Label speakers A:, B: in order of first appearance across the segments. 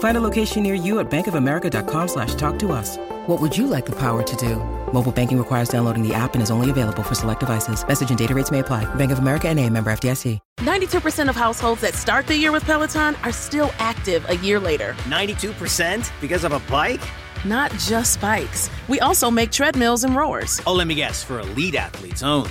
A: Find a location near you at bankofamerica.com slash talk to us. What would you like the power to do? Mobile banking requires downloading the app and is only available for select devices. Message and data rates may apply. Bank of America and a member FDIC.
B: 92% of households that start the year with Peloton are still active a year later.
C: 92% because of a bike?
B: Not just bikes. We also make treadmills and rowers.
C: Oh, let me guess, for elite athletes only,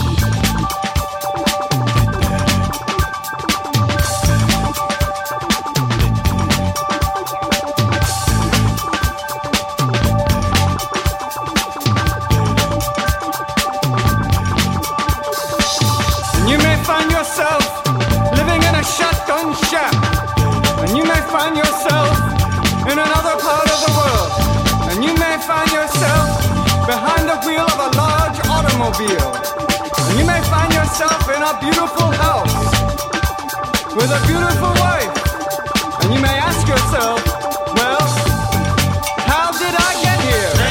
D: Automobile. And you may find yourself in a beautiful house with a beautiful wife. And you may ask yourself, well, how did I get here?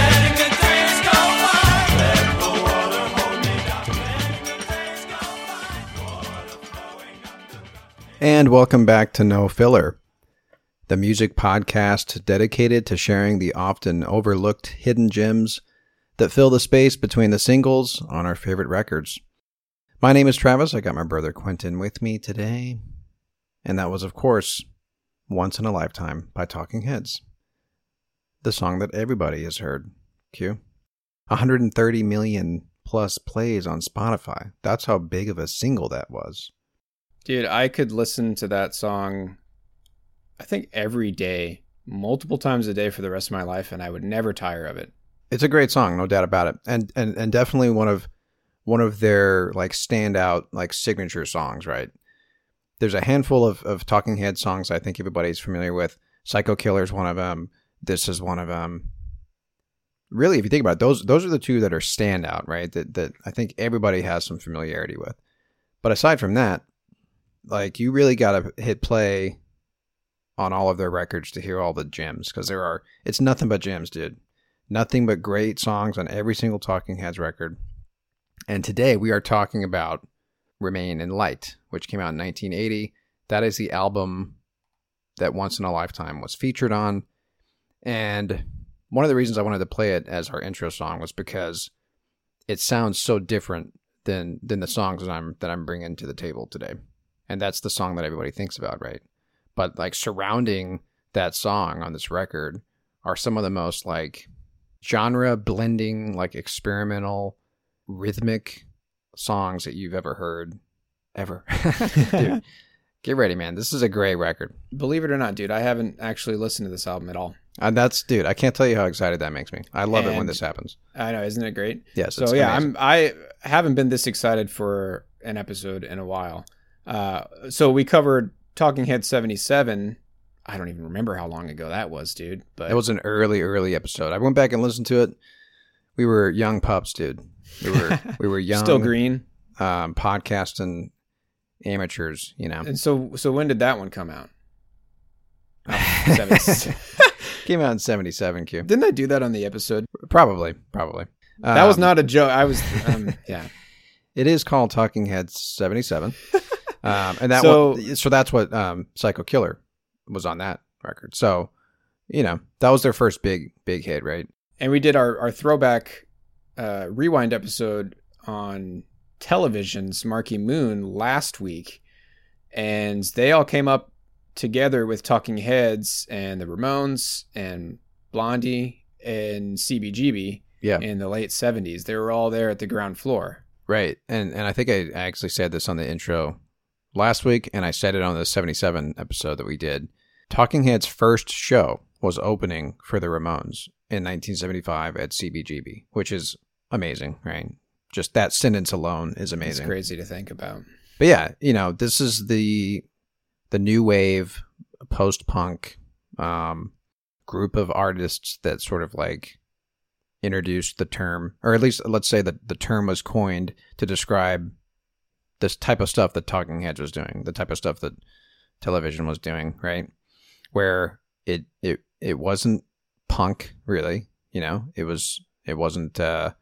E: And welcome back to No Filler, the music podcast dedicated to sharing the often overlooked hidden gems that fill the space between the singles on our favorite records. My name is Travis. I got my brother Quentin with me today. And that was, of course, Once in a Lifetime by Talking Heads. The song that everybody has heard. Q. 130 million plus plays on Spotify. That's how big of a single that was.
F: Dude, I could listen to that song, I think every day, multiple times a day for the rest of my life, and I would never tire of it.
E: It's a great song, no doubt about it, and and and definitely one of one of their like standout like signature songs. Right? There's a handful of of Talking Head songs I think everybody's familiar with. Psycho Killer is one of them. This is one of them. Really, if you think about it, those those are the two that are standout, right? That that I think everybody has some familiarity with. But aside from that, like you really got to hit play on all of their records to hear all the gems because there are it's nothing but gems dude nothing but great songs on every single talking heads record. And today we are talking about remain in light which came out in 1980 that is the album that once in a lifetime was featured on. And one of the reasons i wanted to play it as our intro song was because it sounds so different than than the songs that i'm that i'm bringing to the table today. And that's the song that everybody thinks about, right? But like surrounding that song on this record are some of the most like genre blending, like experimental, rhythmic songs that you've ever heard, ever. dude, get ready, man. This is a great record.
F: Believe it or not, dude, I haven't actually listened to this album at all.
E: And that's, dude, I can't tell you how excited that makes me. I love it when this happens.
F: I know, isn't it great?
E: Yes,
F: So yeah,
E: amazing.
F: I'm I haven't been this excited for an episode in a while. Uh, so we covered Talking Head 77. I don't even remember how long ago that was, dude. But
E: It was an early, early episode. I went back and listened to it. We were young pups, dude. We were we were young,
F: Still green.
E: um, podcasting amateurs. You know,
F: And so so when did that one come out? Oh,
E: came out in '77. Q.
F: Didn't I do that on the episode?
E: Probably, probably.
F: that was
E: Um,
F: not a joke. I was um, yeah.
E: It is called Talking Heads 77. um, and that
F: So-
E: so, so that's what um, Psycho Killer was on that record. So, you know, that was their first big big hit, right?
F: And we did our, our throwback uh, rewind episode on television's Marquee Moon last week. And they all came up together with Talking Heads and the Ramones and Blondie and CBGB
E: Yeah.
F: in the late 70s. They were all there at the ground floor.
E: Right. And and I think I actually said this on the intro last week and I said it on the 77 episode that we did. Talking Heads first show was opening for the Ramones in 1975 at CBGB, which is amazing, right? Just that sentence alone is
F: It's
E: amazing.
F: crazy to think about.
E: But yeah, you know, this is the the new wave post punk um, group of artists that sort of like introduced the term, or at least let's say that the term was coined to describe this type of stuff that Talking Heads was doing, the type of stuff that television was doing, right? Where it it it wasn't punk really, you know, it was it wasn't uh,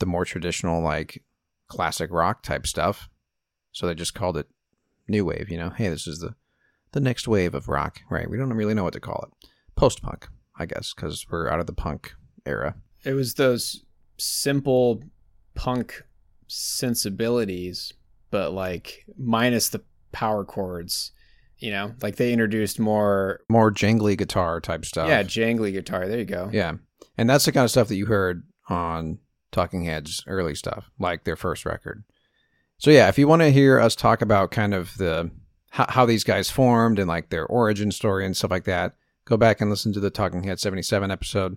E: the more traditional like classic rock type stuff. So they just called it new wave, you know. Hey, this is the the next wave of rock, right? We don't really know what to call it. Post punk, I guess, because we're out of the punk era.
F: It was those simple punk sensibilities, but like minus the power chords. You know, like they introduced more,
E: More jangly guitar type stuff.
F: yeah, jangly guitar. There you go.
E: Yeah. And that's the kind of stuff that you heard on Talking Heads early stuff, like their first record. So yeah, if you want to hear us talk about kind of the how, how these guys formed and like their origin story and stuff like that, go back and listen to the Talking Heads 77 episode.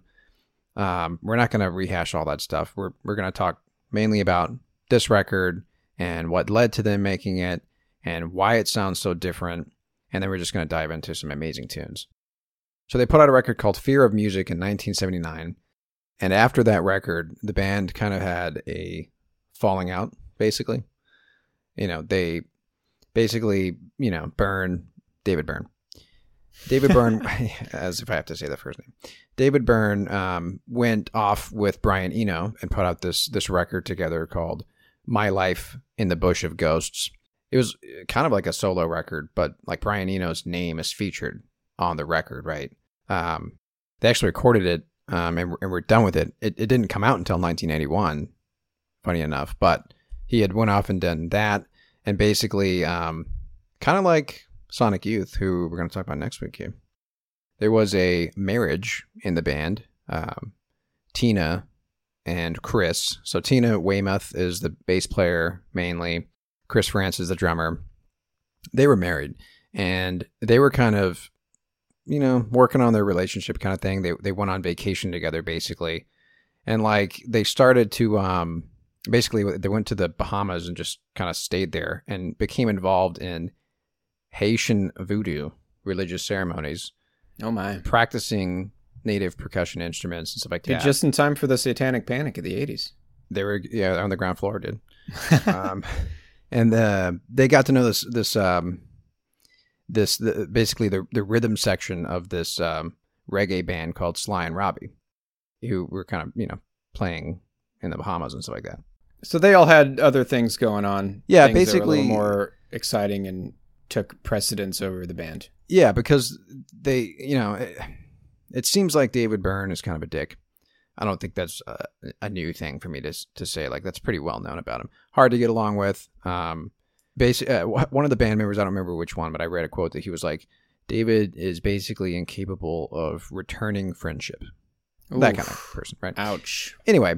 E: Um, we're not going to rehash all that stuff. We're we're going to talk mainly about this record and what led to them making it and why it sounds so different. And then we're just going to dive into some amazing tunes. So they put out a record called Fear of Music in 1979. And after that record, the band kind of had a falling out, basically. You know, they basically, you know, Byrne, David Byrne. David Byrne, as if I have to say the first name, David Byrne um, went off with Brian Eno and put out this this record together called "My Life in the Bush of Ghosts." It was kind of like a solo record, but like Brian Eno's name is featured on the record, right? Um, they actually recorded it um, and, and we're done with it. it. It didn't come out until 1981, funny enough, but he had went off and done that, and basically, um, kind of like Sonic Youth, who we're going to talk about next week here. There was a marriage in the band. Um, Tina and Chris. So Tina Weymouth is the bass player mainly. Chris Frantz is the drummer. They were married, and they were kind of you know, working on their relationship kind of thing. They they went on vacation together basically. And like they started to um basically they went to the Bahamas and just kind of stayed there and became involved in Haitian voodoo religious ceremonies,
F: Oh my!
E: practicing native percussion instruments and stuff like
F: Dude,
E: that.
F: Just in time for the Satanic Panic of the '80s.
E: they were yeah on the ground floor did. um, and uh, they got to know this this um, this the, basically the the rhythm section of this um, reggae band called Sly and Robbie, who were kind of you know playing in the Bahamas and stuff like that.
F: So they all had other things going on.
E: Yeah,
F: things that were a little
E: basically-
F: more exciting and took precedence over the band.
E: Yeah, because they you know it, it seems like David Byrne is kind of a dick. I don't think that's a, a new thing for me to to say. Like that's pretty well known about him. Hard to get along with. Um, basic. Uh, one of the band members, I don't remember which one, but I read a quote that he was like, "David is basically incapable of returning friendship." That kind of person, right?
F: Ouch.
E: Anyway,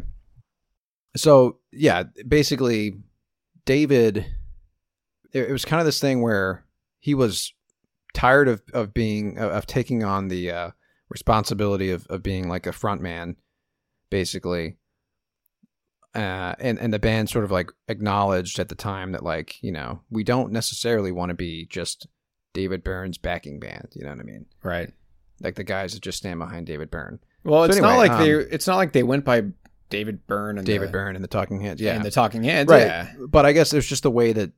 E: so yeah, basically, David. It, it was kind of this thing where he was tired of of being of, of taking on the uh, responsibility of of being like a front man, basically. Uh, and and the band sort of like acknowledged at the time that like you know we don't necessarily want to be just David Byrne's backing band. You know what I mean?
F: Right.
E: Like the guys that just stand behind David Byrne.
F: Well,
E: So
F: it's not
E: anyway,
F: like they.
E: um,
F: It's not like they went by David Byrne and
E: David
F: the,
E: Byrne and the Talking Heads. Yeah,
F: and the Talking Heads.
E: right.
F: Yeah,
E: But I guess it was just the way that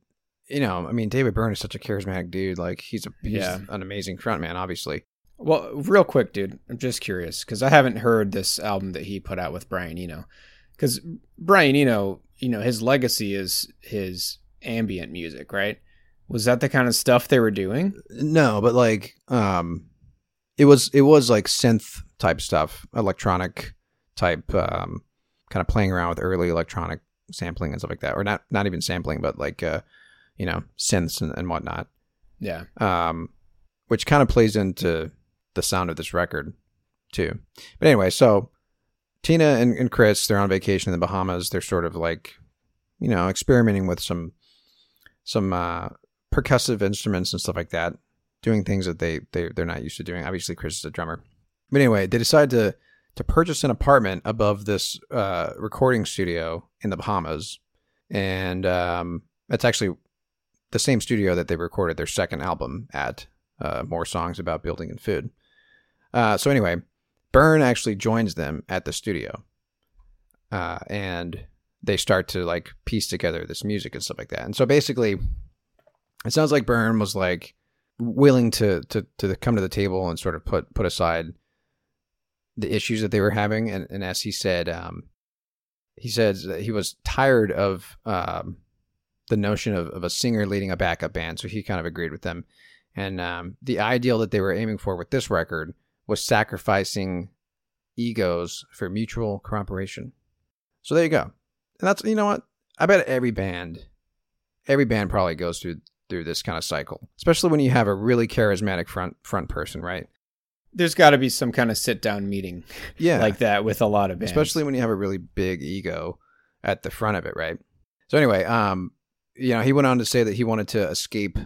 E: you know. I mean, David Byrne is such a charismatic dude. Like he's a he's
F: Yeah.
E: an amazing frontman, obviously.
F: Well, real quick, dude, I'm just curious because I haven't heard this album that he put out with Brian Eno. Because Brian Eno, you know, his legacy is his ambient music, right? Was that the kind of stuff they were doing?
E: No, but like um it was it was like synth type stuff, electronic type um kind of playing around with early electronic sampling and stuff like that. Or not not even sampling, but like uh you know, synths and, and whatnot.
F: Yeah.
E: Um which kind of plays into the sound of this record too. But anyway, so Tina and, and Chris, they're on vacation in the Bahamas. They're sort of like, you know, experimenting with some some uh percussive instruments and stuff like that, doing things that they they they're not used to doing. Obviously, Chris is a drummer, but anyway, they decide to to purchase an apartment above this uh, recording studio in the Bahamas, and um, it's actually the same studio that they recorded their second album at. Uh, more songs about building and food. Uh, so anyway, Byrne actually joins them at the studio, uh, and they start to like piece together this music and stuff like that. And so basically, it sounds like Byrne was like willing to to to come to the table and sort of put put aside the issues that they were having. And, and as he said, um, he says that he was tired of um, the notion of, of a singer leading a backup band. So he kind of agreed with them. And um, the ideal that they were aiming for with this record was sacrificing egos for mutual cooperation. So there you go. And that's you know what? I bet every band every band probably goes through through this kind of cycle. Especially when you have a really charismatic front front person, right?
F: There's got to be some kind of sit down meeting
E: Yeah.
F: like that with a lot of bands.
E: Especially when you have a really big ego at the front of it, right? So anyway, um you know, he went on to say that he wanted to escape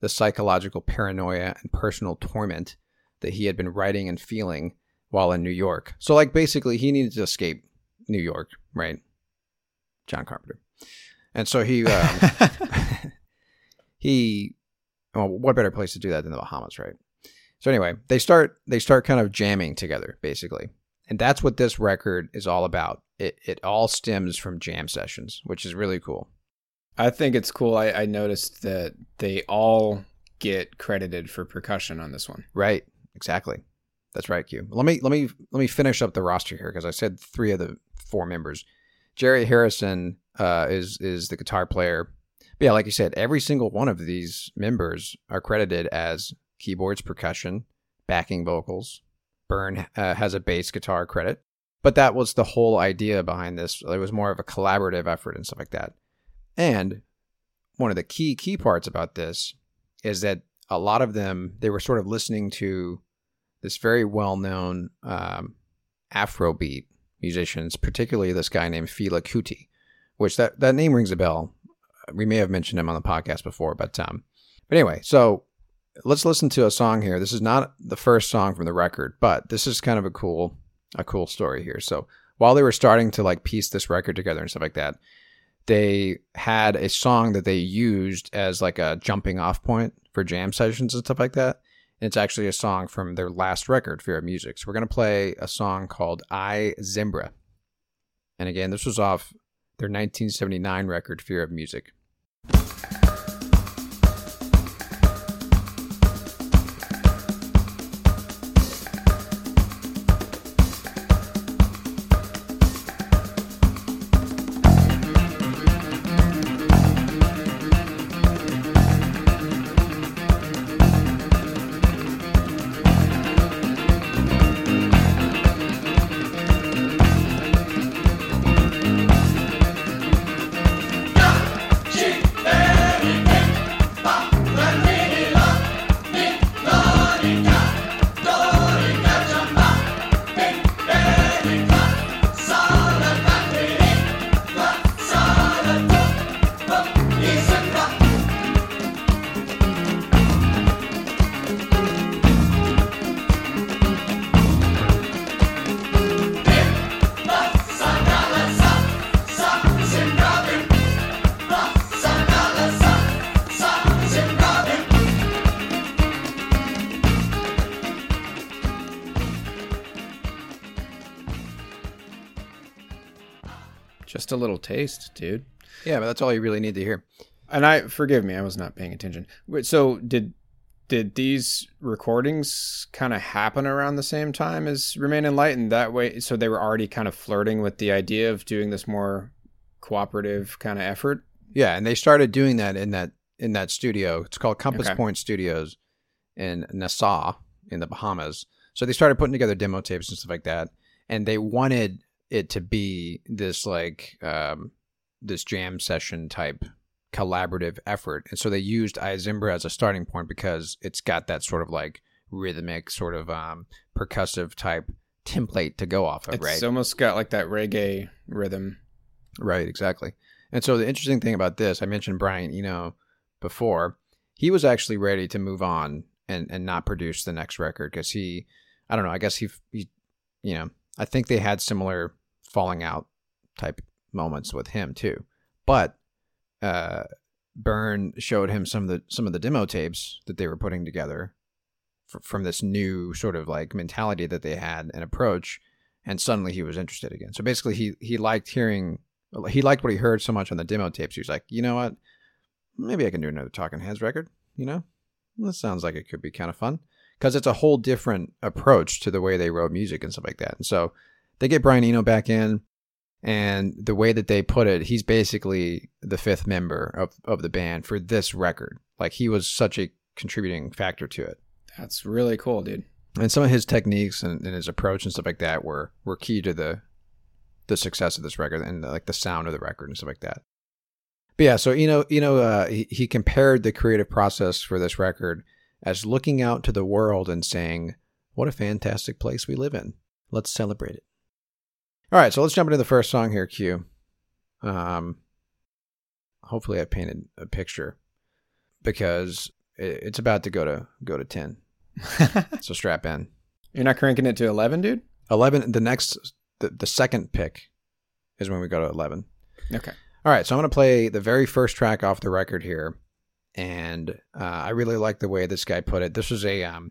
E: the psychological paranoia and personal torment that he had been writing and feeling while in New York. So like basically he needed to escape New York, right? John Carpenter. And so he um, he well, what better place to do that than the Bahamas, right? So anyway, they start they start kind of jamming together basically. And that's what this record is all about. It it all stems from jam sessions, which is really cool.
F: I think it's cool. I, I noticed that they all get credited for percussion on this one.
E: Right. Exactly. That's right, Q. Let me let me let me finish up the roster here because I said three of the four members. Jerry Harrison uh, is is the guitar player. But yeah, like you said, every single one of these members are credited as keyboards, percussion, backing vocals. Byrne uh, has a bass guitar credit, but that was the whole idea behind this. It was more of a collaborative effort and stuff like that. And one of the key key parts about this is that a lot of them they were sort of listening to this very well known um, Afrobeat musicians, particularly this guy named Fela Kuti, which that, that name rings a bell. We may have mentioned him on the podcast before, but um, but anyway, so let's listen to a song here. This is not the first song from the record, but this is kind of a cool a cool story here. So while they were starting to like piece this record together and stuff like that, they had a song that they used as like a jumping off point for jam sessions and stuff like that. And it's actually a song from their last record, Fear of Music. So we're going to play a song called I Zimbra. And again, this was off their 1979 record, Fear of Music.
F: Just a little taste, dude.
E: Yeah, but that's all you really need to hear.
F: And I forgive me, I was not paying attention. So did did these recordings kind of happen around the same time as Remain Enlightened? That way, so they were already kind of flirting with the idea of doing this more cooperative kind of effort.
E: Yeah, and they started doing that in that in that studio. It's called Compass
F: Okay.
E: Point Studios in Nassau in the Bahamas. So they started putting together demo tapes and stuff like that, and they wanted it to be this like um, this jam session type collaborative effort, and so they used I Zimbra as a starting point because it's got that sort of like rhythmic, sort of um, percussive type template to go off of,
F: It's
E: right?
F: It's almost got like that reggae rhythm.
E: Right, exactly. And so the interesting thing about this, I mentioned Brian you know, before. He was actually ready to move on and and not produce the next record because he, I don't know, I guess he he, you know, I think they had similar falling out type moments with him too. But uh showed him some of the some of the demo tapes that they were putting together fr- from this new sort of like mentality that they had and approach and suddenly he was interested again. So basically he he liked hearing he liked what he heard so much on the demo tapes. He was like, "You know what? Maybe I can do another Talking Heads record, you know? This sounds like it could be kind of fun." Cuz it's a whole different approach to the way they wrote music and stuff like that. And so they get Brian Eno back in and the way that they put it, he's basically the fifth member of, of the band for this record. Like he was such a contributing factor to it.
F: That's really cool, dude.
E: And some of his techniques and, and his approach and stuff like that were were key to the the success of this record and like the sound of the record and stuff like that. But yeah, so you know, you know, uh, he, he compared the creative process for this record as looking out to the world and saying, "What a fantastic place we live in. Let's celebrate it." All right, so let's jump into the first song here, Q. Um, hopefully, I painted a picture because it's about to go to go to ten. so strap in.
F: You're not cranking it to 11, dude?
E: 11 the next the, the second pick is when we go to 11
F: Okay.
E: all right so i'm going to play the very first track off the record here and uh, i really like the way this guy put it this was a um,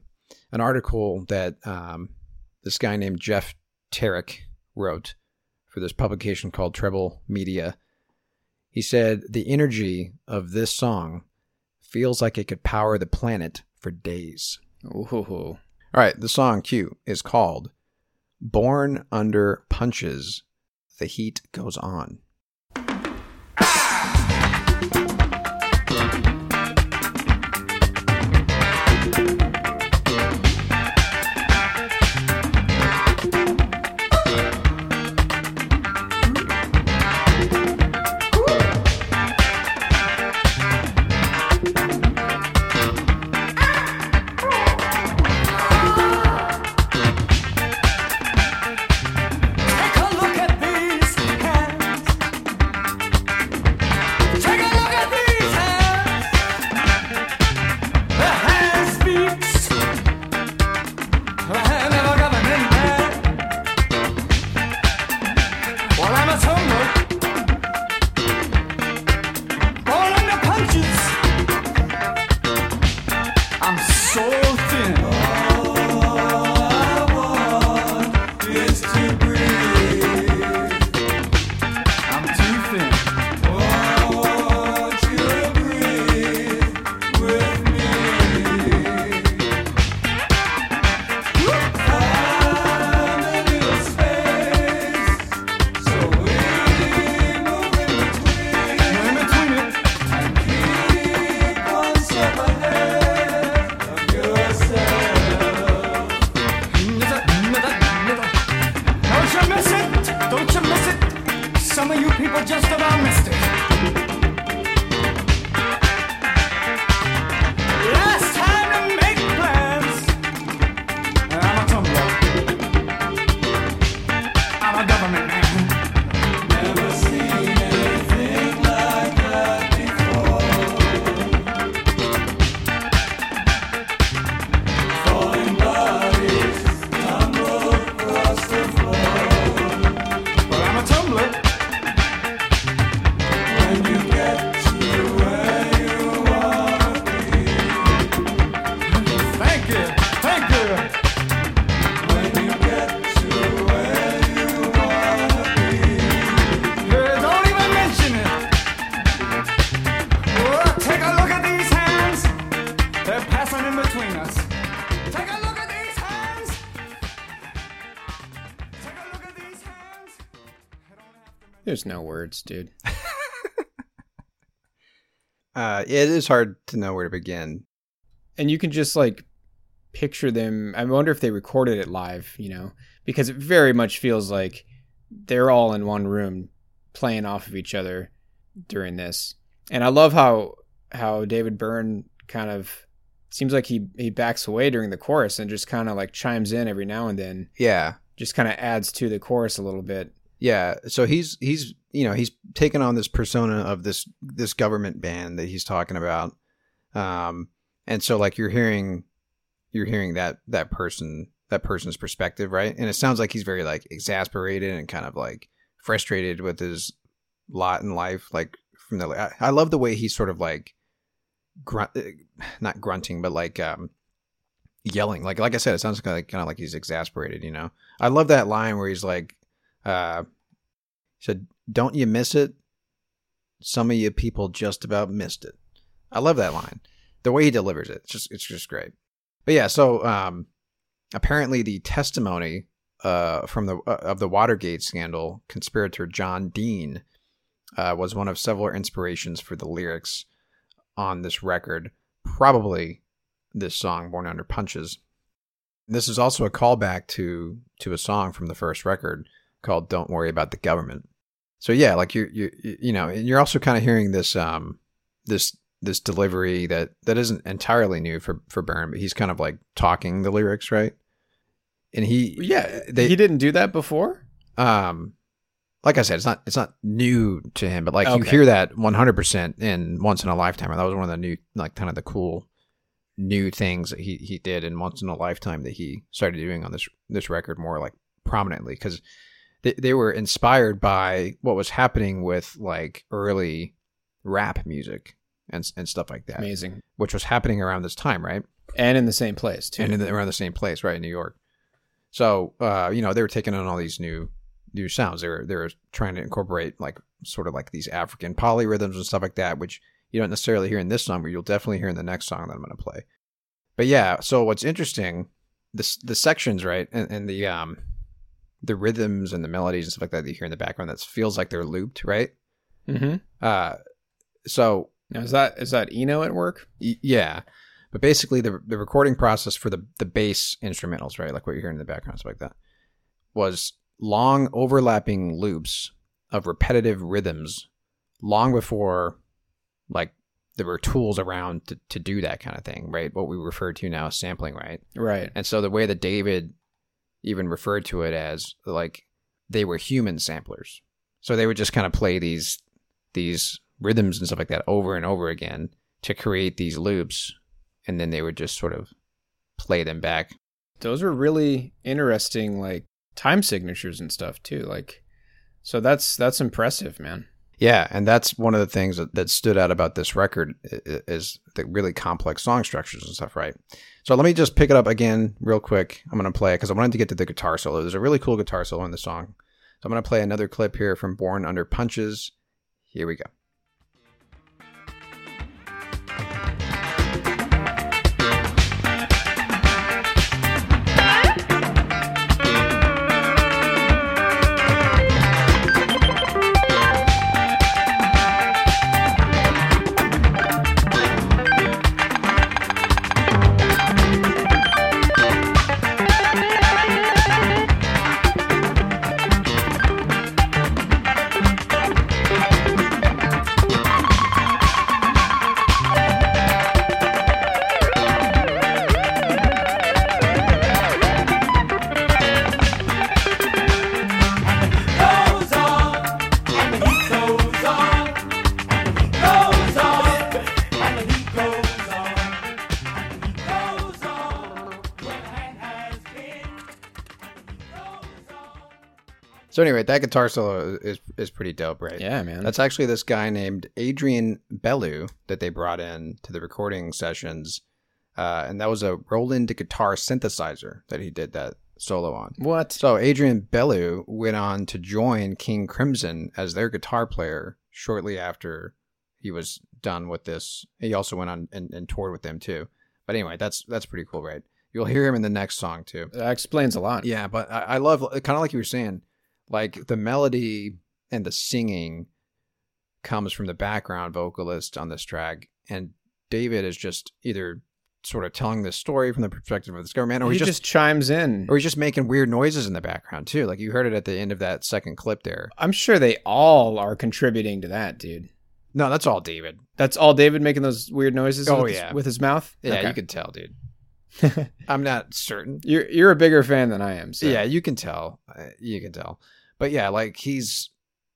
E: an article that um, this guy named jeff Terich wrote for this publication called treble media he said the energy of this song feels like it could power the planet for days
F: Ooh.
E: all right the song q is called Born Under Punches, The Heat Goes On.
F: No words, dude.
E: Uh, it is hard to know where to begin.
F: And you can just like picture them. I wonder if they recorded it live, you know, because it very much feels like they're all in one room playing off of each other during this. And I love how how David Byrne kind of seems like he he backs away during the chorus and just kind of like chimes in every now and then.
E: Yeah.
F: Just kind of adds to the chorus a little bit.
E: Yeah, so he's he's you know he's taken on this persona of this this government band that he's talking about, um, and so like you're hearing you're hearing that that person that person's perspective, right? And it sounds like he's very like exasperated and kind of like frustrated with his lot in life. Like from the I, I love the way he's sort of like grunt, not grunting, but like um yelling. Like like I said, it sounds kind of like, kind of like he's exasperated. You know, I love that line where he's like uh, said, "Don't you miss it? Some of you people just about missed it." I love that line. The way he delivers it, it's just it's just great. But yeah, so um, apparently the testimony uh, from the uh, of the Watergate scandal conspirator John Dean uh, was one of several inspirations for the lyrics on this record. Probably this song, "Born Under Punches." This is also a callback to to a song from the first record called "Don't Worry About the Government." So yeah, like you you you know, and you're also kind of hearing this um this this delivery that that isn't entirely new for for Byrne, but he's kind of like talking the lyrics, right? And he
F: yeah, they, he didn't do that before.
E: Um, like I said, it's not it's not new to him, but like okay. you hear that 100 percent in Once in a Lifetime, and that was one of the new like kind of the cool new things that he he did in Once in a Lifetime that he started doing on this this record more like prominently because they, they were inspired by what was happening with like early rap music and and stuff like that.
F: Amazing,
E: which was happening around this time, right?
F: And in the same place too,
E: and the, around the same place, right, in New York. So, uh, you know, they were taking on all these new new sounds. They were they were trying to incorporate like sort of like these African polyrhythms and stuff like that, which you don't necessarily hear in this song, but you'll definitely hear in the next song that I'm going to play. But yeah, so what's interesting, this the sections, right, and, and the um the rhythms and the melodies and stuff like that, that you hear in the background that feels like they're looped, right?
F: Mm-hmm.
E: Uh, so
F: now is that is that Eno at work?
E: Y- yeah, but basically the the recording process for the the bass instrumentals, right, like what you're hearing in the background, stuff like that, was long overlapping loops of repetitive rhythms, long before like there were tools around to, to do that kind of thing, right? What we refer to now as sampling, right?
F: Right.
E: And so the way that David even referred to it as like they were human samplers. So they would just kind of play these these rhythms and stuff like that over and over again to create these loops and then they would just sort of play them back.
F: Those were really interesting like time signatures and stuff too. Like so that's that's impressive, man.
E: Yeah, and that's one of the things that, that stood out about this record is the really complex song structures and stuff, right? So let me just pick it up again real quick. I'm going to play it because I wanted to get to the guitar solo. There's a really cool guitar solo in the song. So I'm going to play another clip here from Born Under Punches. Here we go. So anyway, that guitar solo is is pretty dope, right?
F: Yeah, man.
E: That's actually this guy named Adrian Belew that they brought in to the recording sessions, uh, and that was a Roland guitar synthesizer that he did that solo on.
F: What?
E: So Adrian Belew went on to join King Crimson as their guitar player shortly after he was done with this. He also went on and, and toured with them too. But anyway, that's that's pretty cool, right? You'll hear him in the next song too.
F: That explains a lot.
E: Yeah, but I, I love kind of like you were saying like the melody and the singing comes from the background vocalist on this track, and David is just either sort of telling the story from the perspective of this government, or
F: he
E: he's
F: just,
E: just,
F: chimes in.
E: or he's just making weird noises in the background too. Like you heard it at the end of that second clip there.
F: I'm sure they all are contributing to that, dude.
E: No, that's all David.
F: That's all David making those weird noises.
E: Oh,
F: with his-
E: yeah.
F: with his mouth.
E: Yeah,
F: Okay.
E: you can tell, dude. I'm not certain.
F: You're you're a bigger fan than I am. So.
E: Yeah, you can tell. Uh, You can tell. But yeah, like he's.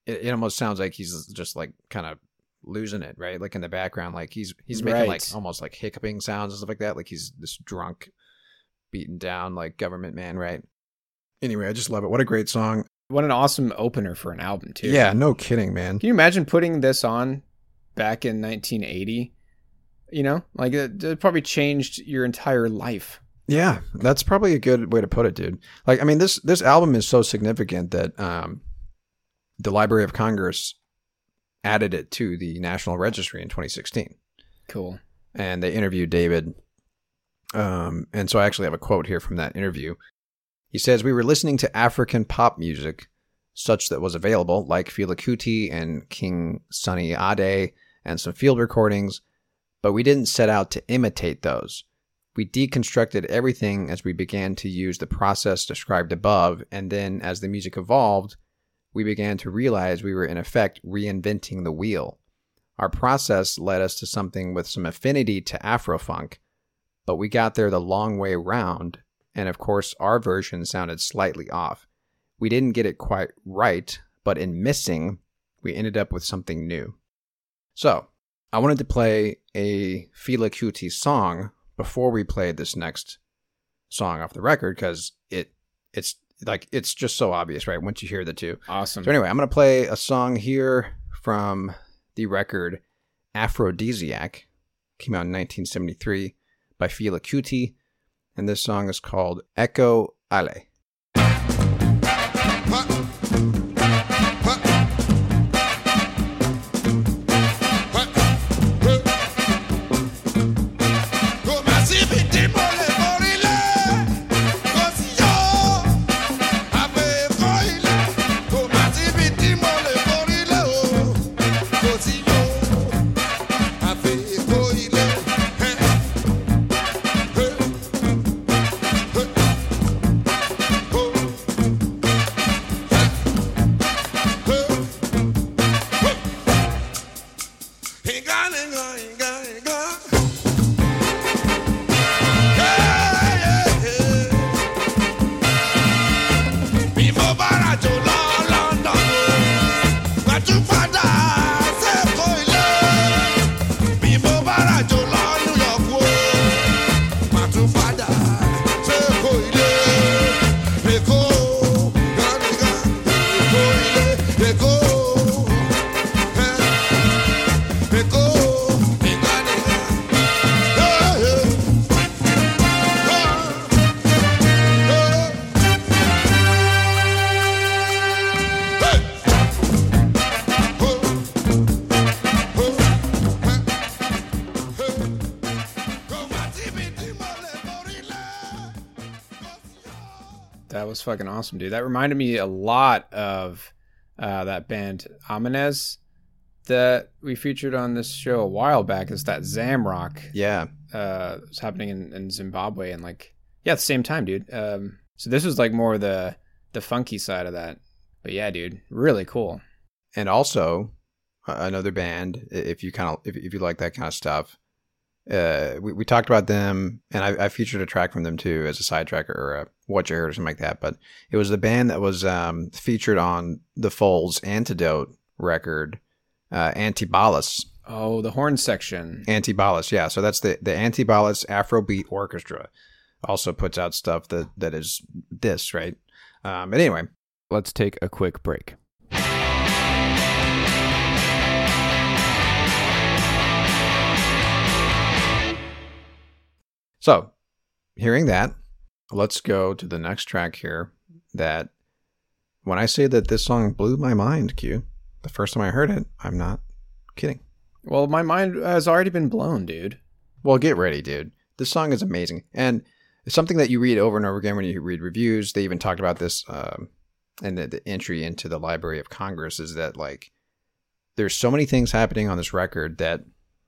E: It, it almost sounds like he's just like kind of losing it, right? Like in the background, like he's he's making
F: Right.
E: like almost like hiccuping sounds and stuff like that. Like he's this drunk, beaten down like government man, right? Anyway, I just love it. What a great song.
F: What an awesome opener for an album too.
E: Yeah, no kidding, man.
F: Can you imagine putting this on back in 1980? You know, like it, it probably changed your entire life.
E: Yeah, that's probably a good way to put it, dude. Like, I mean, this this album is so significant that um, the Library of Congress added it to the National Registry in 2016.
F: Cool.
E: and they interviewed David. Um, and so I actually have a quote here from that interview. He says, We were listening to African pop music, such that was available, like Fela Kuti and King Sunny Ade, and some field recordings, but we didn't set out to imitate those. We deconstructed everything as we began to use the process described above, and then as the music evolved, we began to realize we were in effect reinventing the wheel. Our process led us to something with some affinity to Afrofunk, but we got there the long way round, and of course, our version sounded slightly off. We didn't get it quite right, but in missing, we ended up with something new. So, I wanted to play a Fela Kuti song before we played this next song off the record because it it's like it's just so obvious, right? Once you hear the two.
F: Awesome.
E: So anyway, I'm gonna play a song here from the record Aphrodisiac. Came out in 1973 by Fela Kuti, and this song is called
F: Eko Ile. Fucking awesome, dude. That reminded me a lot of uh, that band Amanaz that we featured on this show a while back. It's that Zamrock.
E: Yeah.
F: Uh, it's happening in, in Zimbabwe and like yeah, at the same time, dude. Um, so this was like more the the funky side of that. But yeah, dude, really cool.
E: And also another band, if you kind of if, if you like that kind of stuff. Uh, we, we talked about them, and I, I featured a track from them too as a sidetrack or a what you heard or something like that. But it was the band that was um, featured on the Foals Antidote record, uh, Antibalas.
F: Oh, the horn section.
E: Antibalas, yeah. So that's the the Antibalas Afrobeat Orchestra. Also puts out stuff that that is this right. Um, but anyway,
F: Let's take a quick break.
E: So, hearing that, let's go to the next track here. That when I say that this song blew my mind, Q, the first time I heard it, I'm not kidding.
F: Well, my mind has already been blown, dude.
E: Well, get ready, dude. This song is amazing, and it's something that you read over and over again when you read reviews. They even talked about this um, and the, the entry into the Library of Congress is that like there's so many things happening on this record that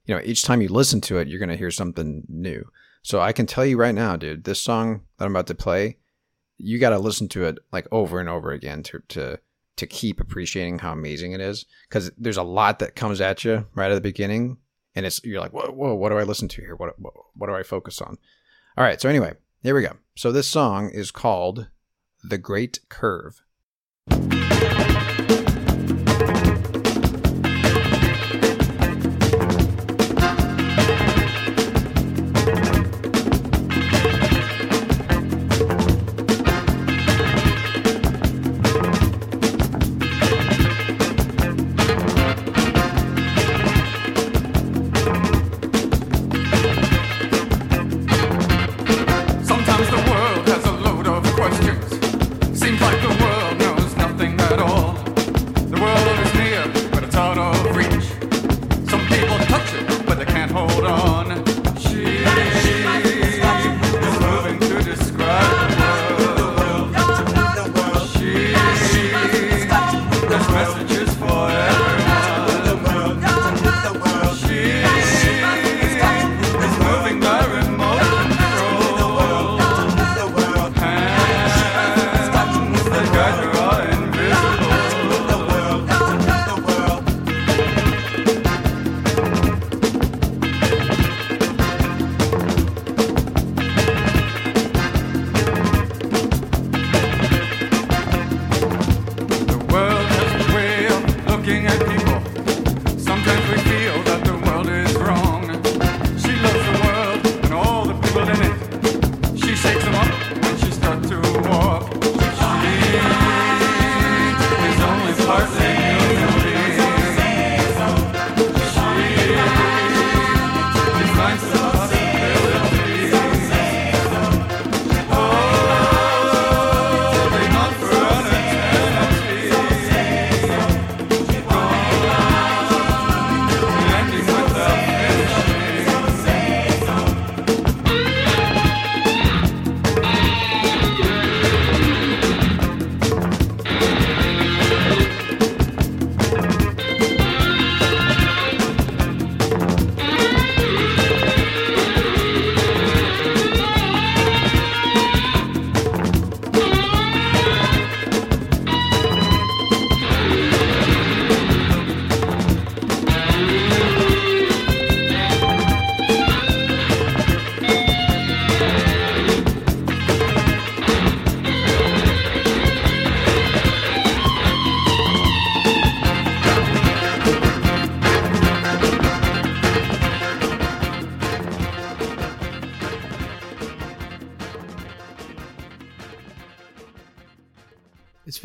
E: you know each time you listen to it you're going to hear something new so i can tell you right now dude this song that i'm about to play you got to listen to it like over and over again to to to keep appreciating how amazing it is. Because there's a lot that comes at you right at the beginning and it's you're like whoa whoa what do i listen to here? What what, what do i focus on? All right so anyway here we go. So this song is called the great curve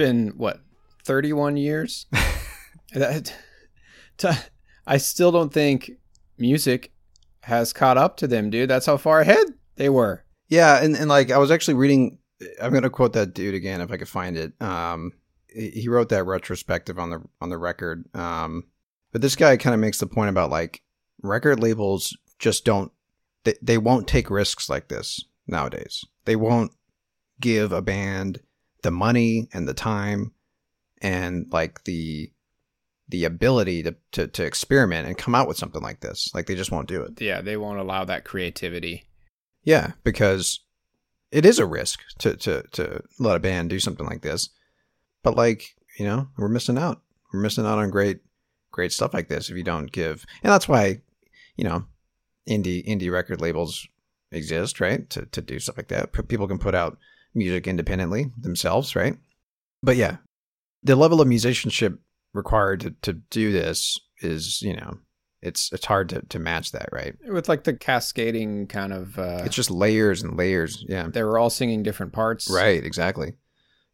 F: been what, thirty-one years. that, to, I still don't think music has caught up to them, dude. That's how far ahead they were.
E: Yeah, and, and like I was actually reading I'm gonna quote that dude again if I could find it. Um he he wrote that retrospective on the on the record. Um but this guy kind of makes the point about like record labels just don't they, they won't take risks like this nowadays. They won't give a band the money and the time and like the the ability to, to, to experiment and come out with something like this. Like they just won't do it.
F: Yeah, they won't allow that creativity.
E: Yeah, because it is a risk to, to, to let a band do something like this. But like, you know, we're missing out. We're missing out on great great stuff like this if you don't give and that's why, you know, indie indie record labels exist, right? To to do stuff like that. People can put out music independently themselves, right? But yeah, the level of musicianship required to, to do this is, you know, it's it's hard to, to match that, right?
F: With like the cascading kind of uh
E: It's just layers and layers. Yeah.
F: they were all singing different parts.
E: Right, exactly.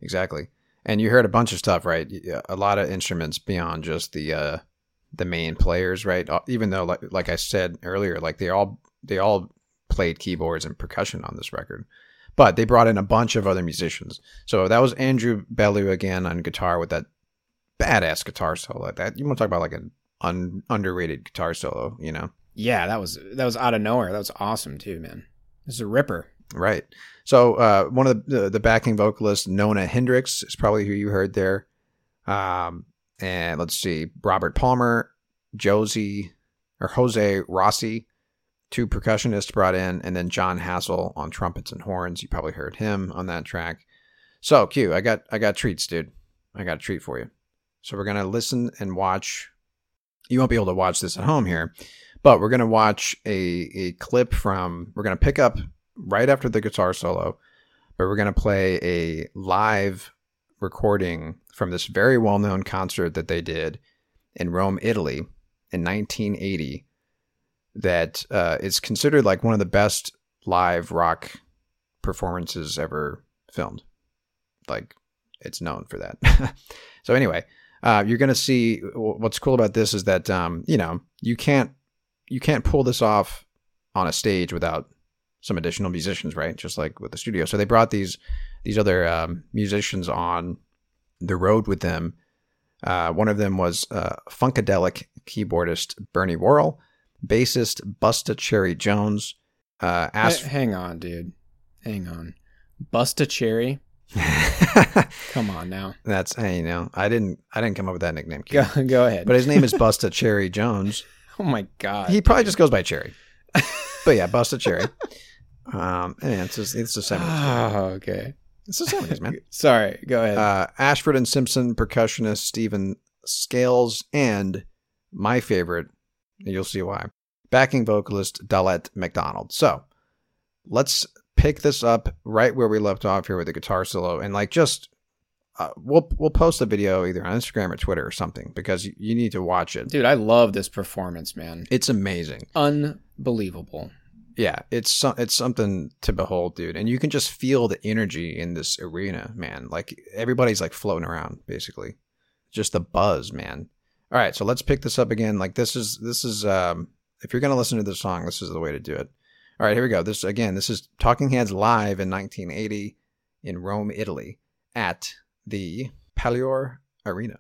E: Exactly. And you heard a bunch of stuff, right? A lot of instruments beyond just the uh the main players, right? Uh, Even though like like I said earlier, like they all they all played keyboards and percussion on this record. But they brought in a bunch of other musicians. So that was Adrian Belew again on guitar with that badass guitar solo. Like that you want to talk about like an un- underrated guitar solo, you know?
F: Yeah, that was that was out of nowhere. That was awesome too, man. This is a ripper.
E: Right. So uh, one of the, the the backing vocalists, Nona Hendryx, is probably who you heard there. Um, and let's see, Robert Palmer, Josie or Jose Rossy, two percussionists brought in, and then Jon Hassell on trumpets and horns. You probably heard him on that track. So Q, I got I got treats, dude. I got a treat for you. So we're gonna listen and watch. You won't be able to watch this at home here, but we're gonna watch a a clip from. We're gonna pick up right after the guitar solo, but we're gonna play a live recording from this very well known concert that they did in Rome, Italy, in 1980. That uh, is considered like one of the best live rock performances ever filmed. Like it's known for that. so anyway, uh, you're gonna see what's cool about this is that um, you know you can't you can't pull this off on a stage without some additional musicians, right? Just like with the studio. So they brought these these other um, musicians on the road with them. Uh, one of them was uh, funkadelic keyboardist Bernie Worrell, bassist Busta Cherry Jones. Uh, asked,
F: H- hang on, dude. Hang on. Busta Cherry. Come on now.
E: That's hey, you know, I didn't I didn't come up with that nickname.
F: Go, go ahead.
E: But his name is Busta Cherry Jones.
F: Oh my god.
E: He probably just goes by Cherry. but yeah, Busta Cherry. Um, and it's just, it's the seventies.
F: Oh, okay.
E: It's the seventies, man.
F: Sorry, go ahead.
E: Uh, Ashford and Simpson percussionist Stephen Scales and my favorite, you'll see why, backing vocalist Dolette McDonald. So let's pick this up right where we left off here with the guitar solo, and like just uh, we'll we'll post the video either on Instagram or Twitter or something because you, you need to watch it.
F: Dude, I love this performance, man.
E: It's amazing,
F: unbelievable.
E: Yeah, it's so, it's something to behold, dude, and you can just feel the energy in this arena, man. Like everybody's like floating around, basically, just the buzz, man. All right, so let's pick this up again. Like this is this is um, if you're gonna listen to this song, this is the way to do it. All right, here we go. This again, this is Talking Heads live in 1980 in Rome, Italy, at the Palaeur Arena.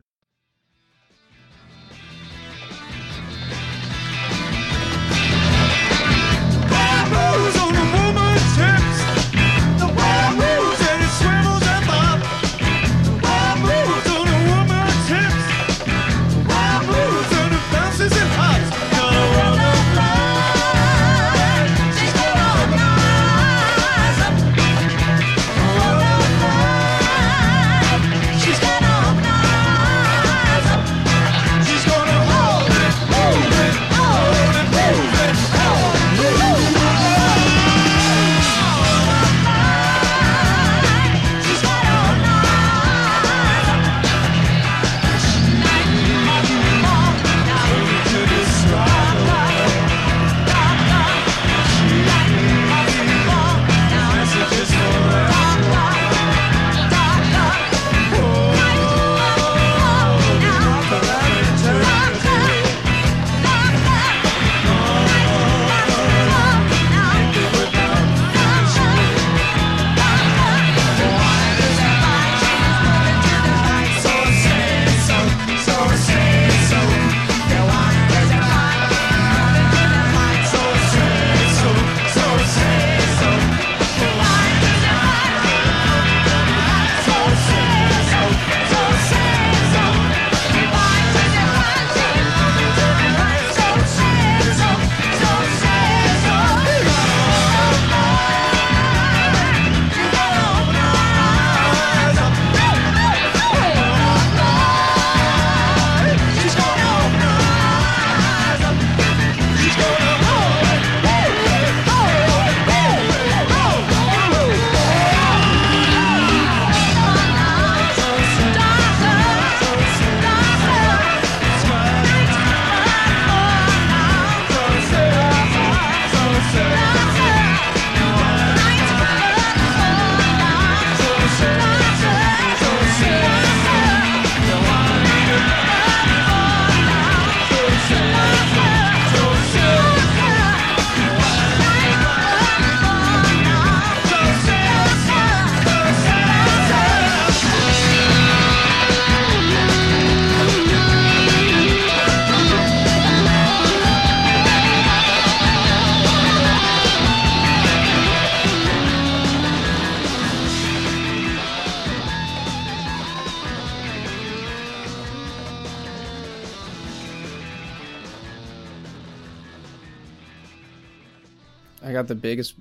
F: The biggest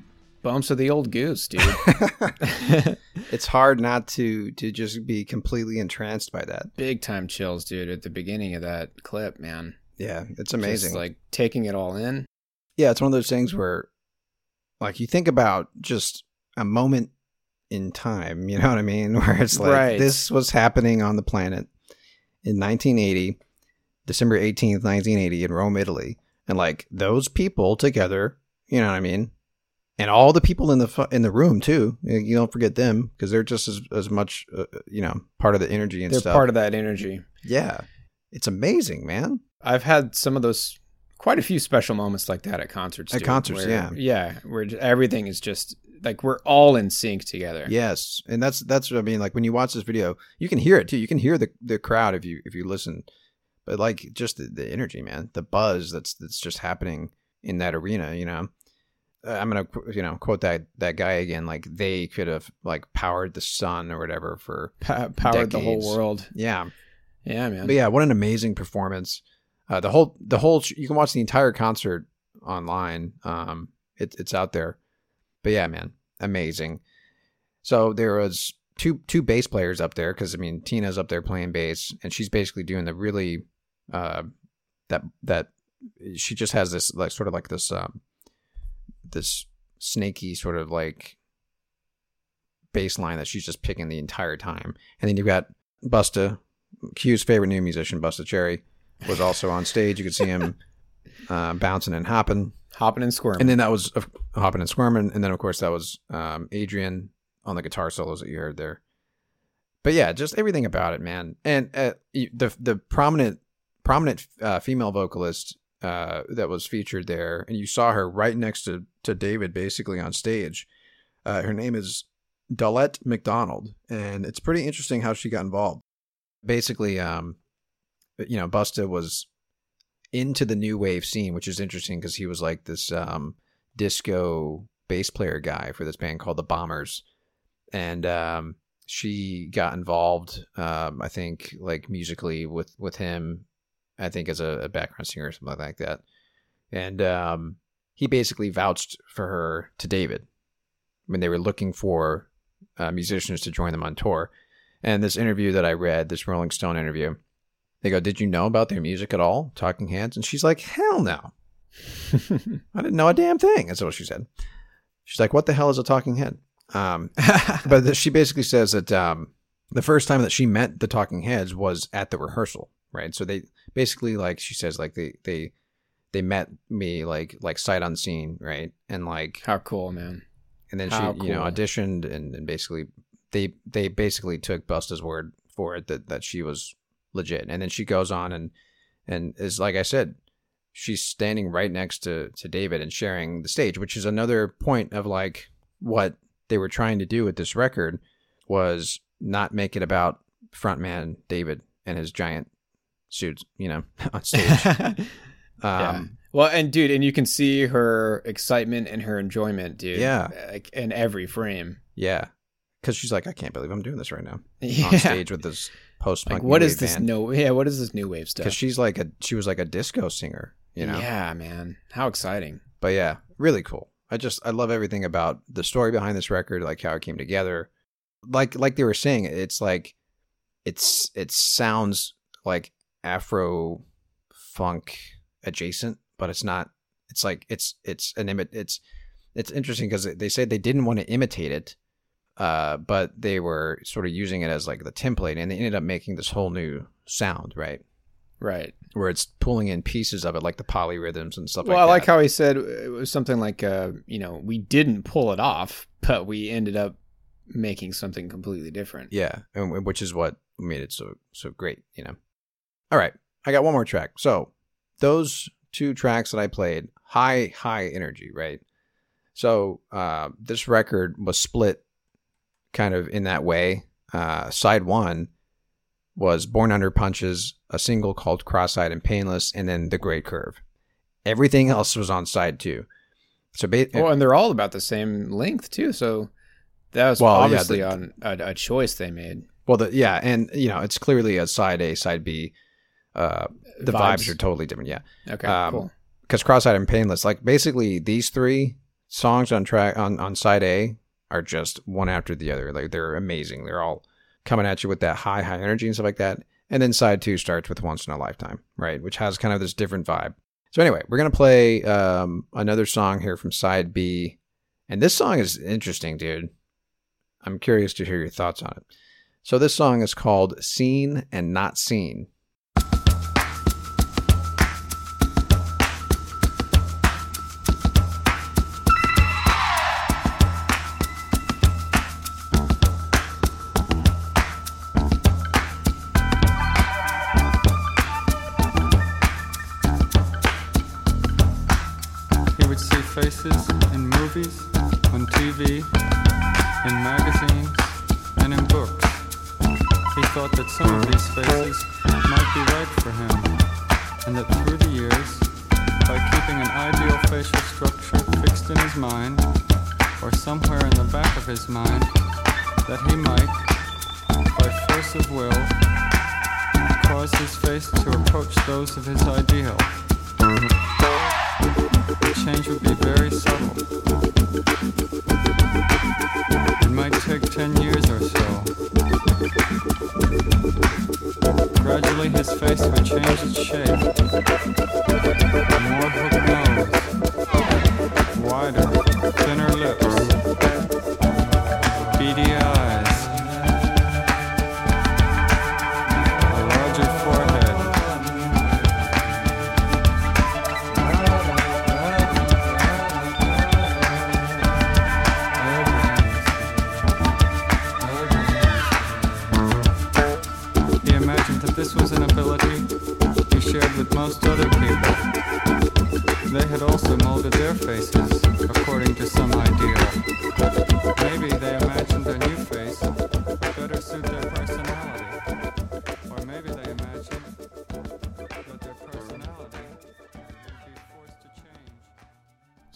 F: bumps of the old goose, dude.
E: it's hard not to to just be completely entranced by that.
F: Big time chills, dude, at the beginning of that clip, man.
E: Yeah, it's amazing.
F: Just, like taking it all in.
E: Yeah, it's one of those things where like you think about just a moment in time, you know what I mean? Where it's like
F: Right.
E: this was happening on the planet in 1980, December 18th, 1980 in Rome, Italy. And like those people together, you know what I mean? And all the people in the fu- in the room too. You don't forget them because they're just as as much uh, you know, part of the energy and
F: They're
E: stuff.
F: part of that energy.
E: Yeah. It's amazing, man.
F: I've had some of those quite a few special moments like that at concerts.
E: At
F: dude,
E: concerts,
F: where-
E: yeah.
F: yeah, where everything is just like we're all in sync together.
E: Yes, and that's that's what I mean. Like when you watch this video, you can hear it too. You can hear the the crowd if you if you listen, but like just the, the energy, man, the buzz that's that's just happening in that arena. You know, uh, I'm gonna you know quote that that guy again. Like they could have like powered the sun or whatever for
F: Pa- powered the whole world.
E: Yeah,
F: Yeah, man.
E: but yeah, what an amazing performance. Uh, the whole the whole you can watch the entire concert online. Um, it, it's out there. But yeah, man, amazing. So there was two two bass players up there because I mean Tina's up there playing bass and she's basically doing the really uh, that that she just has this like sort of like this um, this snaky sort of like bass line that she's just picking the entire time. And then you've got Busta, Q's favorite new musician, Busta Cherry, was also on stage. You could see him uh, bouncing and hopping.
F: Hopping and squirming.
E: And then that was uh, hopping and squirming. And then, of course, that was um, Adrian on the guitar solos that you heard there. But yeah, just everything about it, man. And uh, the the prominent prominent uh, female vocalist uh, that was featured there, and you saw her right next to to David, basically on stage. Uh, her name is Dolette McDonald, and it's pretty interesting how she got involved. Basically, um, you know, Busta was into the new wave scene, which is interesting because he was like this um, disco bass player guy for this band called the Bombers, and um, she got involved. Um, I think like musically with with him. I think as a, a background singer or something like that, and um, he basically vouched for her to David when they were looking for uh, musicians to join them on tour. And this interview that I read, this Rolling Stone interview, they go, "Did you know about their music at all, Talking Heads?" And she's like, "Hell no, I didn't know a damn thing." That's what she said. She's like, "What the hell is a talking head?" Um, but th- she basically says that um, the first time that she met the Talking Heads was at the rehearsal, right? So they basically, like she says, like they they they met me like like sight unseen, right? And like
F: How cool, man.
E: and then
F: How
E: she you know auditioned and, and basically they they basically took Busta's word for it that that she was legit and then she goes on and and is like I said she's standing right next to to David and sharing the stage which is another point of like what they were trying to do with this record was not make it about frontman David and his giant suits you know on stage um
F: yeah. Well, and dude, and you can see her excitement and her enjoyment, dude.
E: Yeah.
F: Like in every frame.
E: Yeah. Because she's like, I can't believe I'm doing this right now
F: Yeah.
E: on stage with this post
F: Like
E: punk.
F: what is this no yeah, what is this new wave stuff?
E: Because she's like a she was like a disco singer, you know.
F: Yeah, man. How exciting.
E: But yeah, really cool. I just I love everything about the story behind this record, like how it came together. Like like they were saying, it's like it's it sounds like Afro funk adjacent, but it's not. It's like it's it's an imi- it's it's interesting because they said they didn't want to imitate it, uh, but they were sort of using it as like the template, and they ended up making this whole new sound, right?
F: Right.
E: Where it's pulling in pieces of it, like the polyrhythms and stuff
F: Well,
E: like
F: I like how he said it was something like uh, you know, we didn't pull it off, but we ended up making something completely different.
E: Yeah, and which is what made it so so great, you know. All right, I got one more track. So those two tracks that I played, high high energy, right? So uh, this record was split kind of in that way. Uh, side one was Born Under Punches, a single called Cross-eyed and Painless, and then The Great Curve. Everything else was on side two. So ba-
F: Oh, and they're all about the same length too. So that was
E: Well, yeah,
F: obviously
E: the-
F: on a, a choice they made.
E: Well, the, yeah, and you know, it's clearly a side A, side B. Uh, the vibes.
F: Vibes.
E: are totally different. Yeah.
F: Okay,
E: Um,
F: cool.
E: Because cross-eyed and painless, like basically these three songs on track on on side A are just one after the other. Like they're amazing. They're all coming at you with that high high energy and stuff like that. And then side two starts with Once in a Lifetime, right? Which has kind of this different vibe. So anyway, we're gonna play um, another song here from side B, and this song is interesting, dude. I'm curious to hear your thoughts on it. So this song is called "Seen and Not Seen."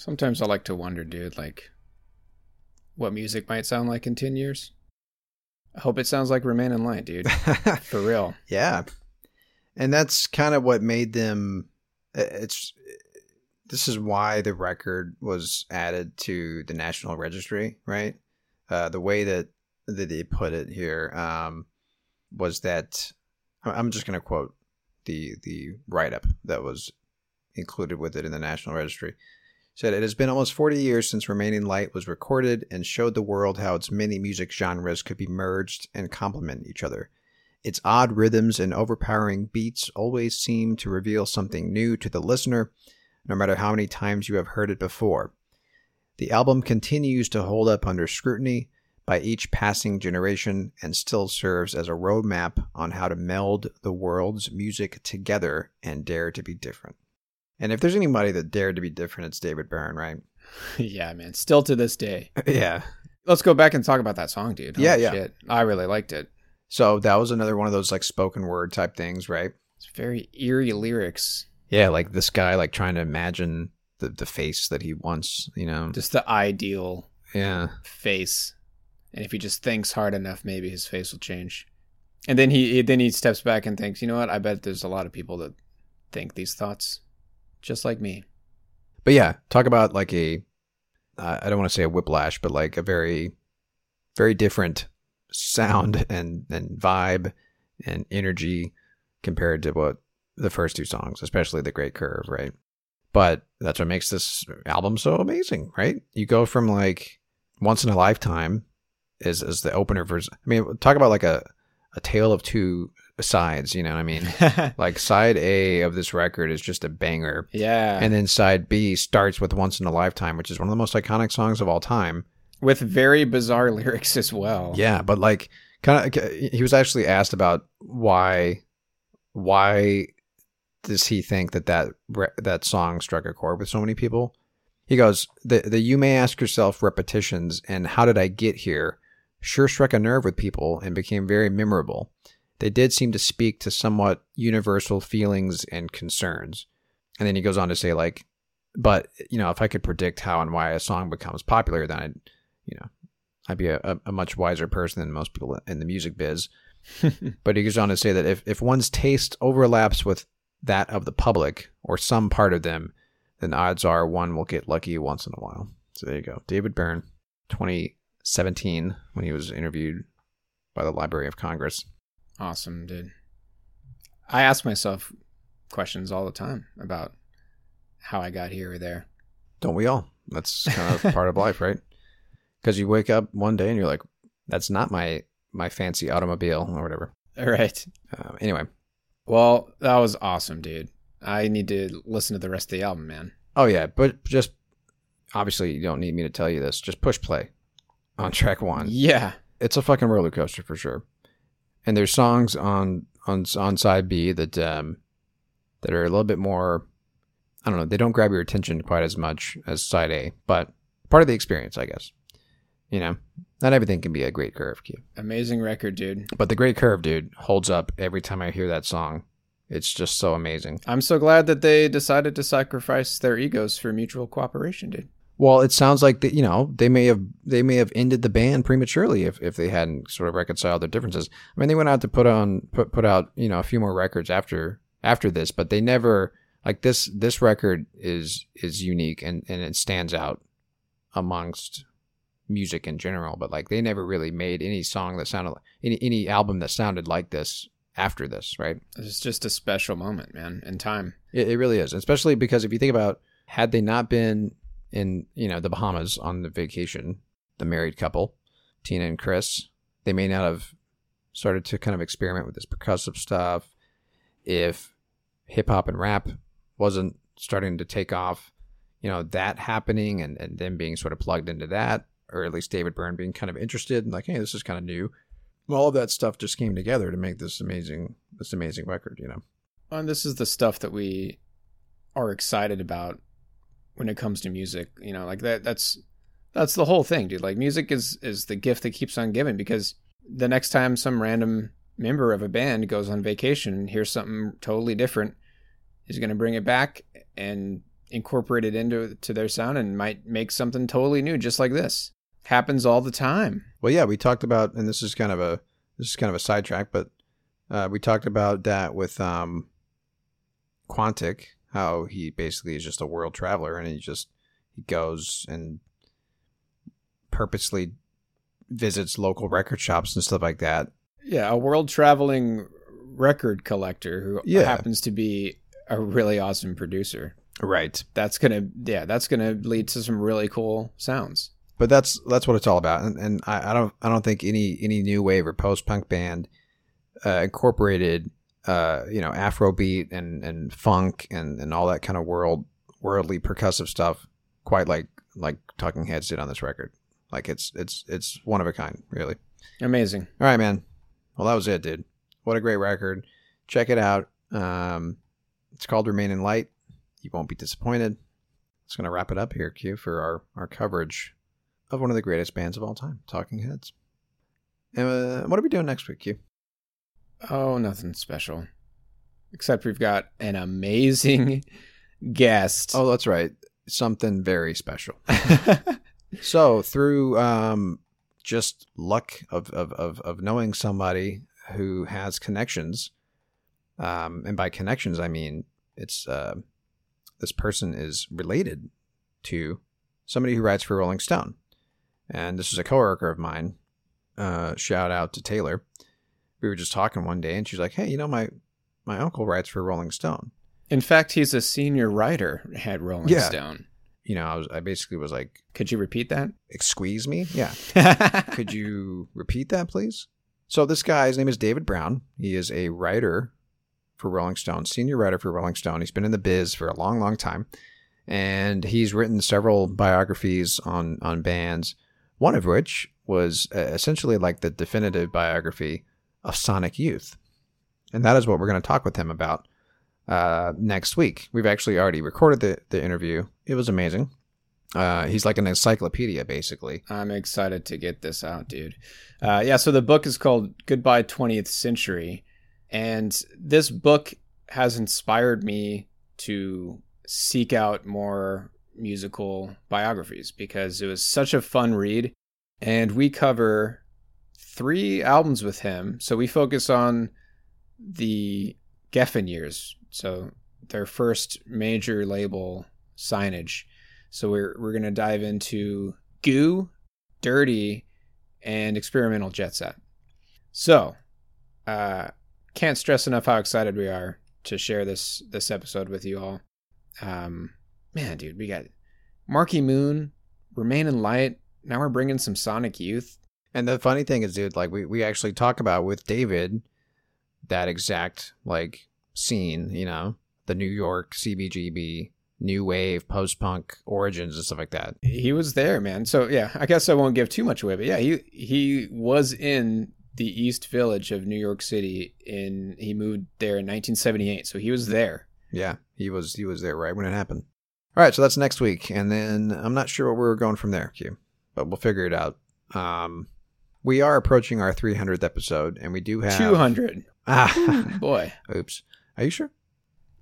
F: Sometimes I like to wonder, dude, like what music might sound like in 10 years. I hope it sounds like Remain in Light, dude. For real.
E: Yeah. And that's kind of what made them it's this is why the record was added to the National Registry, right? Uh, the way that that they put it here um, was that I'm just going to quote the the write up that was included with it in the National Registry. Said it has been almost 40 years since Remain in Light was recorded and showed the world how its many music genres could be merged and complement each other. Its odd rhythms and overpowering beats always seem to reveal something new to the listener, no matter how many times you have heard it before. The album continues to hold up under scrutiny by each passing generation and still serves as a roadmap on how to meld the world's music together and dare to be different. And if there's anybody that dared to be different, it's David Byrne, right?
F: yeah, man. Still to this day.
E: yeah.
F: Let's go back and talk about that song, dude.
E: Yeah,
F: Holy
E: yeah.
F: Shit. I really liked it.
E: So that was another one of those like spoken word type things, right?
F: It's very eerie lyrics.
E: Yeah, like this guy like trying to imagine the the face that he wants, you know.
F: Just the ideal
E: yeah.
F: face. And if he just thinks hard enough, maybe his face will change. And then he then he steps back and thinks, you know what? I bet there's a lot of people that think these thoughts, just like me.
E: But yeah, talk about like a uh, I don't want to say a whiplash, but like a very very different sound and and vibe and energy compared to what the first two songs, especially the Great Curve, right? But that's what makes this album so amazing, right? You go from like once in a lifetime is is the opener version. I mean, talk about like a a tale of two sides, you know what I mean? like side A of this record is just a banger.
F: Yeah.
E: And then side B starts with Once in a Lifetime, which is one of the most iconic songs of all time.
F: With very bizarre lyrics as well.
E: Yeah, but like kind of he was actually asked about why why does he think that that re- that song struck a chord with so many people? He goes, "The the you may ask yourself repetitions and how did I get here sure struck a nerve with people and became very memorable. They did seem to speak to somewhat universal feelings and concerns." And then he goes on to say like, "But, you know, if I could predict how and why a song becomes popular, then I'd, you know, I'd be a, a, much wiser person than most people in the music biz." but he goes on to say that if, if one's taste overlaps with that of the public or some part of them, then odds are one will get lucky once in a while. So there you go. David Byrne, 2017, when he was interviewed by the Library of Congress.
F: Awesome, dude. I ask myself questions all the time about how I got here or there.
E: Don't we all? That's kind of part of life, right? Because you wake up one day and you're like, "That's not my my fancy automobile or whatever."
F: All right.
E: Uh, anyway,
F: Well, that was awesome, dude. I need to listen to the rest of the album, man.
E: oh yeah, but just obviously you don't need me to tell you this. Just push play on track one.
F: Yeah.
E: It's a fucking roller coaster for sure. And there's songs on on on side B that um that are a little bit more. I don't know. They don't grab your attention quite as much as side A, but part of the experience, I guess. You know, not everything can be a great curve, Q.
F: Amazing record, dude.
E: But the Great Curve, dude, holds up every time I hear that song. It's just so amazing.
F: I'm so glad that they decided to sacrifice their egos for mutual cooperation, dude.
E: Well, it sounds like that. You know, they may have they may have ended the band prematurely if, if they hadn't sort of reconciled their differences. I mean, they went out to put on put put out you know a few more records after after this, but they never like this. This record is is unique and and it stands out amongst music in general. But like they never really made any song that sounded like any any album that sounded like this after this, right?
F: It's just a special moment, man, in time.
E: It, it really is, especially because if you think about had they not been in you know the Bahamas on the vacation, the married couple, Tina and Chris, they may not have started to kind of experiment with this percussive stuff. If hip hop and rap wasn't starting to take off, you know that happening and and them being sort of plugged into that, or at least David Byrne being kind of interested and like, hey, this is kind of new. All of that stuff just came together to make this amazing this amazing record, you know.
F: And this is the stuff that we are excited about when it comes to music. You know, like that that's that's the whole thing, dude. Like music is is the gift that keeps on giving because the next time some random member of a band goes on vacation and hears something totally different, is going to bring it back and incorporate it into to their sound and might make something totally new just like this. Happens all the time.
E: Well, yeah, we talked about, and this is kind of a this is kind of a sidetrack, but uh, we talked about that with um, Quantic, how he basically is just a world traveler, and he just he goes and purposely visits local record shops and stuff like that.
F: Yeah, a world traveling record collector who
E: Yeah.
F: happens to be a really awesome producer.
E: Right.
F: That's gonna yeah, that's gonna lead to some really cool sounds.
E: But that's that's what it's all about, and, and I, I don't I don't think any any new wave or post punk band uh, incorporated uh, you know Afrobeat and and funk and and all that kind of world worldly percussive stuff quite like like Talking Heads did on this record. Like it's it's it's one of a kind, really.
F: Amazing.
E: All right, man. Well, that was it, dude. What a great record. Check it out. Um, it's called Remain in Light. You won't be disappointed. It's going to wrap it up here, Q, for our, our coverage of one of the greatest bands of all time, Talking Heads. And, uh, what are we doing next week, Q?
F: Oh, nothing special. Except we've got an amazing guest.
E: Oh, that's right. Something very special. so, through um, just luck of, of, of, of knowing somebody who has connections, um, and by connections, I mean it's uh, this person is related to somebody who writes for Rolling Stone. And this is a coworker of mine. Uh, shout out to Taylor. We were just talking one day, and she's like, "Hey, you know my my uncle writes for Rolling Stone."
F: In fact, he's a senior writer at Rolling
E: Yeah.
F: Stone.
E: You know, I was I basically was like,
F: Could you repeat that?
E: "Excuse me, yeah." Could you repeat that, please? So this guy, his name is David Browne. He is a writer for Rolling Stone, senior writer for Rolling Stone. He's been in the biz for a long, long time, and he's written several biographies on on bands. One of which was uh, essentially like the definitive biography of Sonic Youth, and that is what we're going to talk with him about uh, next week. We've actually already recorded the the interview. It was amazing. Uh, he's like an encyclopedia, basically.
F: I'm excited to get this out, dude. Uh, yeah, so the book is called Goodbye 20th Century. And this book has inspired me to seek out more musical biographies because it was such a fun read. And we cover three albums with him. So we focus on the Geffen years. So their first major label signage. So we're we're gonna dive into goo, dirty, and experimental jet set. So, uh, can't stress enough how excited we are to share this this episode with you all. Um, man, dude, we got Marquee Moon, Remain in Light. Now we're bringing some Sonic Youth.
E: And the funny thing is, dude, like we, we actually talk about with David that exact like scene, you know, the New York CBGB, new wave, post punk origins and stuff like that.
F: He was there, man. So yeah, I guess I won't give too much away, but yeah, he he was in the East Village of New York City in he moved there in 1978. So he was there.
E: Yeah, he was he was there right when it happened. All right, so that's next week, and then I'm not sure what we're going from there, Q, but we'll figure it out. Um, we are approaching our 300th episode, and we do have
F: 200.
E: Ah,
F: Boy,
E: oops. Are you sure?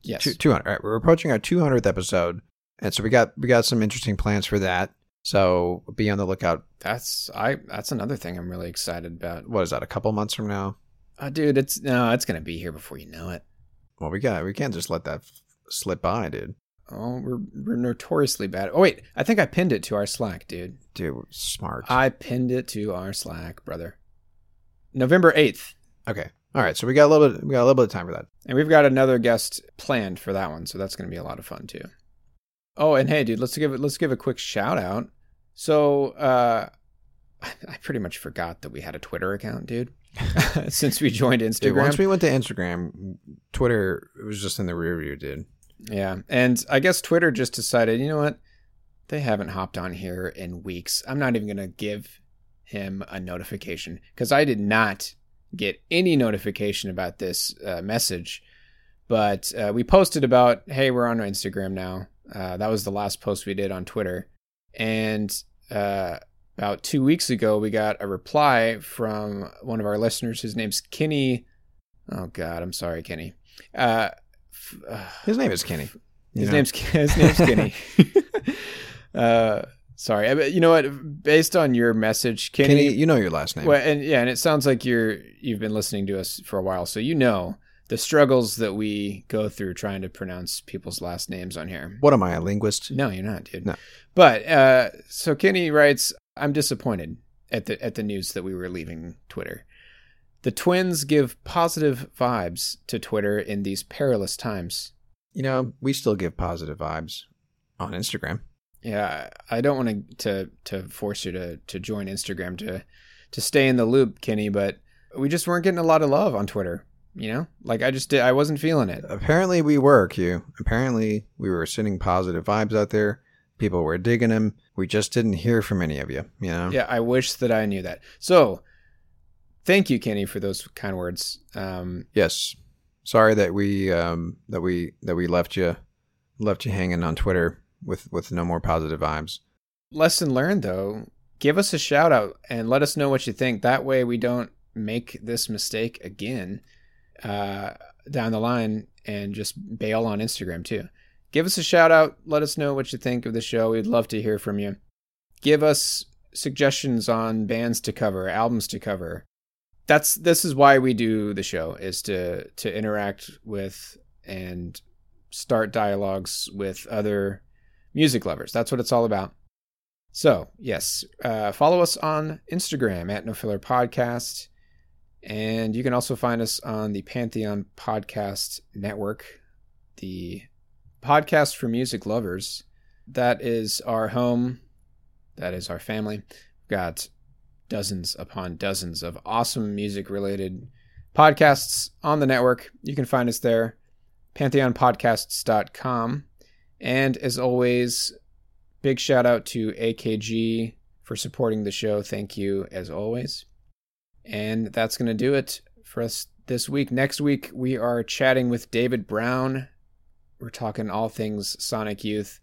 F: yes.
E: Two- 200. All right, we're approaching our 200th episode, and so we got we got some interesting plans for that. So be on the lookout.
F: That's I. That's another thing I'm really excited about.
E: What is that? A couple months from now?
F: Uh, dude, it's no, it's gonna be here before you know it.
E: Well, we got we can't just let that f- slip by, dude.
F: Oh, we're we're notoriously bad. Oh wait, I think I pinned it to our Slack, dude.
E: Dude, smart.
F: I pinned it to our Slack, brother. November eighth,
E: okay. All right, so we got a little bit we got a little bit of time for that.
F: and we've got another guest planned for that one, so that's gonna be a lot of fun too. Oh, and hey, dude, let's give it. Let's give a quick shout out. So, uh, I pretty much forgot that we had a Twitter account, dude. Since we joined
E: Dude,
F: Instagram,
E: once we went to Instagram, Twitter it was just in the rear view, dude.
F: Yeah. And I guess Twitter just decided, you know what? They haven't hopped on here in weeks. I'm not even going to give him a notification because I did not get any notification about this uh, message. But uh, we posted about, hey, we're on Instagram now. Uh, that was the last post we did on Twitter. And uh, about two weeks ago, we got a reply from one of our listeners. His name's Kenny. Oh, God. I'm sorry, Kenny. Uh, uh,
E: His name is Kenny.
F: His
E: know?
F: name's his name's Kenny. uh, sorry, but you know what? Based on your message, Kenny,
E: Kenny. You know your last name.
F: well, and yeah, and it sounds like you're you've been listening to us for a while, so you know the struggles that we go through trying to pronounce people's last names on here.
E: What am I, a linguist?
F: No, you're not, dude.
E: No.
F: But uh, so Kenny writes, "I'm disappointed at the at the news that we were leaving Twitter. The twins give positive vibes to Twitter in these perilous times."
E: You know, we still give positive vibes on Instagram.
F: Yeah, I don't want to to force you to to join Instagram to to stay in the loop, Kenny, but we just weren't getting a lot of love on Twitter. You know, like I just did, I wasn't feeling it.
E: Apparently, we were, Q. Apparently, we were sending positive vibes out there. People were digging them. We just didn't hear from any of you, you know?
F: Yeah, I wish that I knew that. So, thank you, Kenny, for those kind words. Um,
E: Yes. Sorry that we um that we that we left you left you hanging on Twitter with with no more positive vibes.
F: lesson learned, though. Give us a shout out and let us know what you think. That way, we don't make this mistake again uh, down the line and just bail on Instagram too. Give us a shout out. Let us know what you think of the show. We'd love to hear from you. Give us suggestions on bands to cover, albums to cover. That's this is why we do the show is to to interact with and start dialogues with other music lovers. That's what it's all about. So, yes, uh, follow us on Instagram at No Filler Podcast. And you can also find us on the Pantheon Podcast Network, the podcast for music lovers. That is our home. That is our family. We've got dozens upon dozens of awesome music related podcasts on the network. You can find us there, pantheonpodcasts.com. And as always, big shout out to AKG for supporting the show. Thank you as always. And that's going to do it for us this week. Next week, we are chatting with David Browne. We're talking all things Sonic Youth.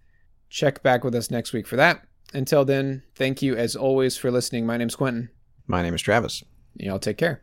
F: Check back with us next week for that. Until then, thank you as always for listening. My name's Quentin.
E: My name is Travis.
F: Y'all take care.